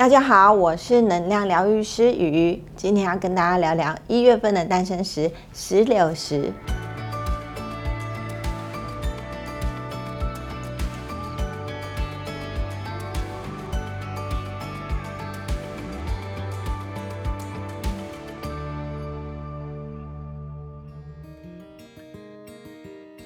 大家好，我是能量疗愈师雨，今天要跟大家聊聊一月份的诞生石石榴石。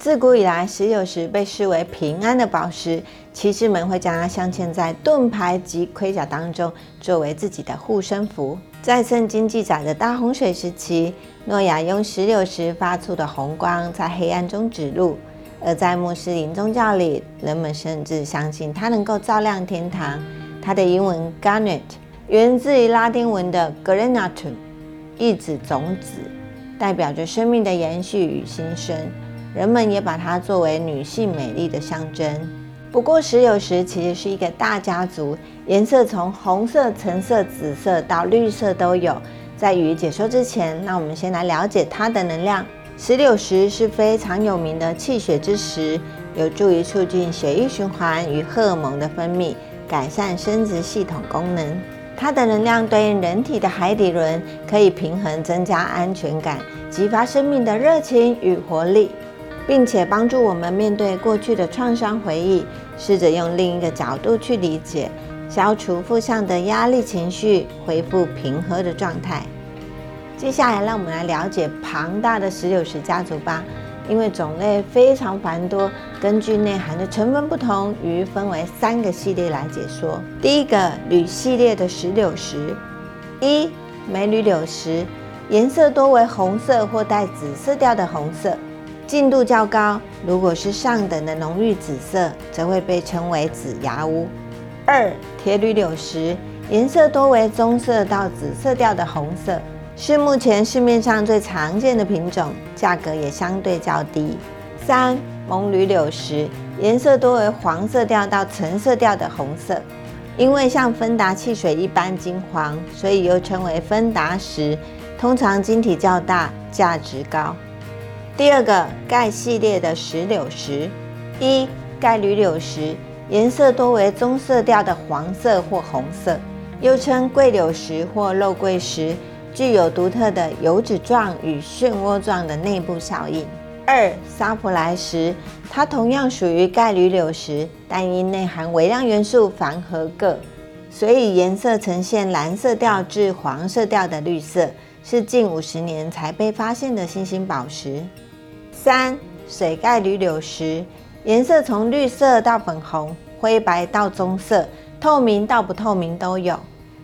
自古以来，石榴石被视为平安的宝石，骑士们会将它镶嵌在盾牌及盔甲当中，作为自己的护身符。在圣经记载的大洪水时期，诺亚用石榴石发出的红光在黑暗中指路；而在穆斯林宗教里，人们甚至相信它能够照亮天堂。它的英文 garnet 源自于拉丁文的 granatum，意指种子，代表着生命的延续与新生。人们也把它作为女性美丽的象征。不过，石榴石其实是一个大家族，颜色从红色、橙色、紫色到绿色都有。在予解说之前，那我们先来了解它的能量。石榴石是非常有名的气血之石，有助于促进血液循环与荷尔蒙的分泌，改善生殖系统功能。它的能量对应人体的海底轮，可以平衡、增加安全感，激发生命的热情与活力。并且帮助我们面对过去的创伤回忆，试着用另一个角度去理解，消除负向的压力情绪，恢复平和的状态。接下来，让我们来了解庞大的石榴石家族吧。因为种类非常繁多，根据内涵的成分不同，于分为三个系列来解说。第一个铝系列的石榴石，一镁铝柳石，颜色多为红色或带紫色调的红色。净度较高，如果是上等的浓郁紫色，则会被称为紫牙乌。二铁铝柳石，颜色多为棕色到紫色调的红色，是目前市面上最常见的品种，价格也相对较低。三锰铝柳石，颜色多为黄色调到橙色调的红色，因为像芬达汽水一般金黄，所以又称为芬达石，通常晶体较大，价值高。第二个钙系列的石榴石，一钙铝柳石，颜色多为棕色调的黄色或红色，又称桂柳石或肉桂石，具有独特的油脂状与漩涡状的内部效应。二沙普莱石，它同样属于钙铝柳石，但因内含微量元素钒和铬，所以颜色呈现蓝色调至黄色调的绿色，是近五十年才被发现的新兴宝石。三水钙铝柳石，颜色从绿色到粉红、灰白到棕色，透明到不透明都有。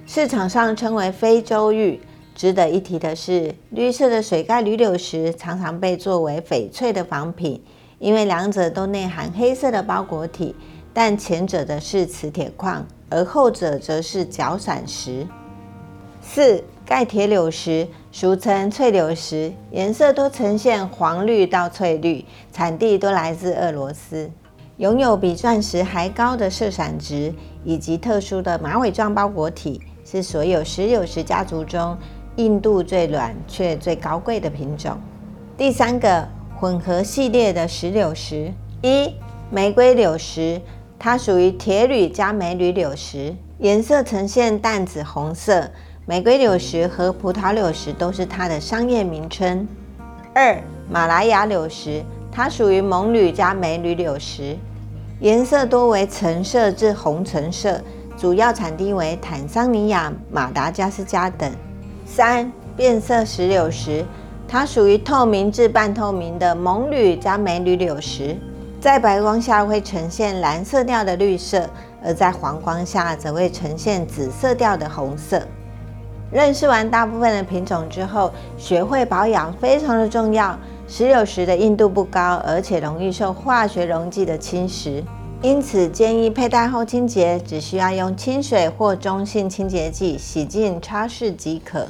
市场上称为非洲玉。值得一提的是，绿色的水钙铝柳石常常被作为翡翠的仿品，因为两者都内含黑色的包裹体，但前者的是磁铁矿，而后者则是角闪石。四钙铁柳石。俗称翠柳石，颜色都呈现黄绿到翠绿，产地都来自俄罗斯，拥有比钻石还高的色散值以及特殊的马尾状包裹体，是所有石榴石家族中硬度最软却最高贵的品种。第三个混合系列的石榴石，一玫瑰柳石，它属于铁铝加镁铝柳石，颜色呈现淡紫红色。玫瑰柳石和葡萄柳石都是它的商业名称。二马来亚柳石，它属于锰铝加镁铝柳石，颜色多为橙色至红橙色，主要产地为坦桑尼亚、马达加斯加等。三变色石榴石，它属于透明至半透明的锰铝加镁铝柳石，在白光下会呈现蓝色调的绿色，而在黄光下则会呈现紫色调的红色。认识完大部分的品种之后，学会保养非常的重要。石榴石的硬度不高，而且容易受化学溶剂的侵蚀，因此建议佩戴后清洁，只需要用清水或中性清洁剂洗净擦拭即可。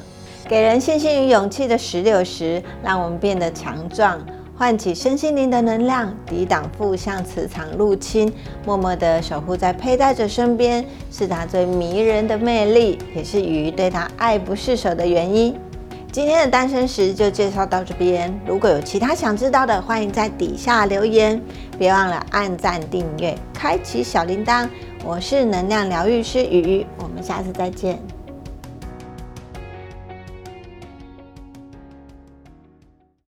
给人信心与勇气的石榴石，让我们变得强壮。唤起身心灵的能量，抵挡负向磁场入侵，默默地守护在佩戴者身边，是他最迷人的魅力，也是鱼对他爱不释手的原因。今天的单身石就介绍到这边，如果有其他想知道的，欢迎在底下留言，别忘了按赞、订阅、开启小铃铛。我是能量疗愈师鱼，我们下次再见。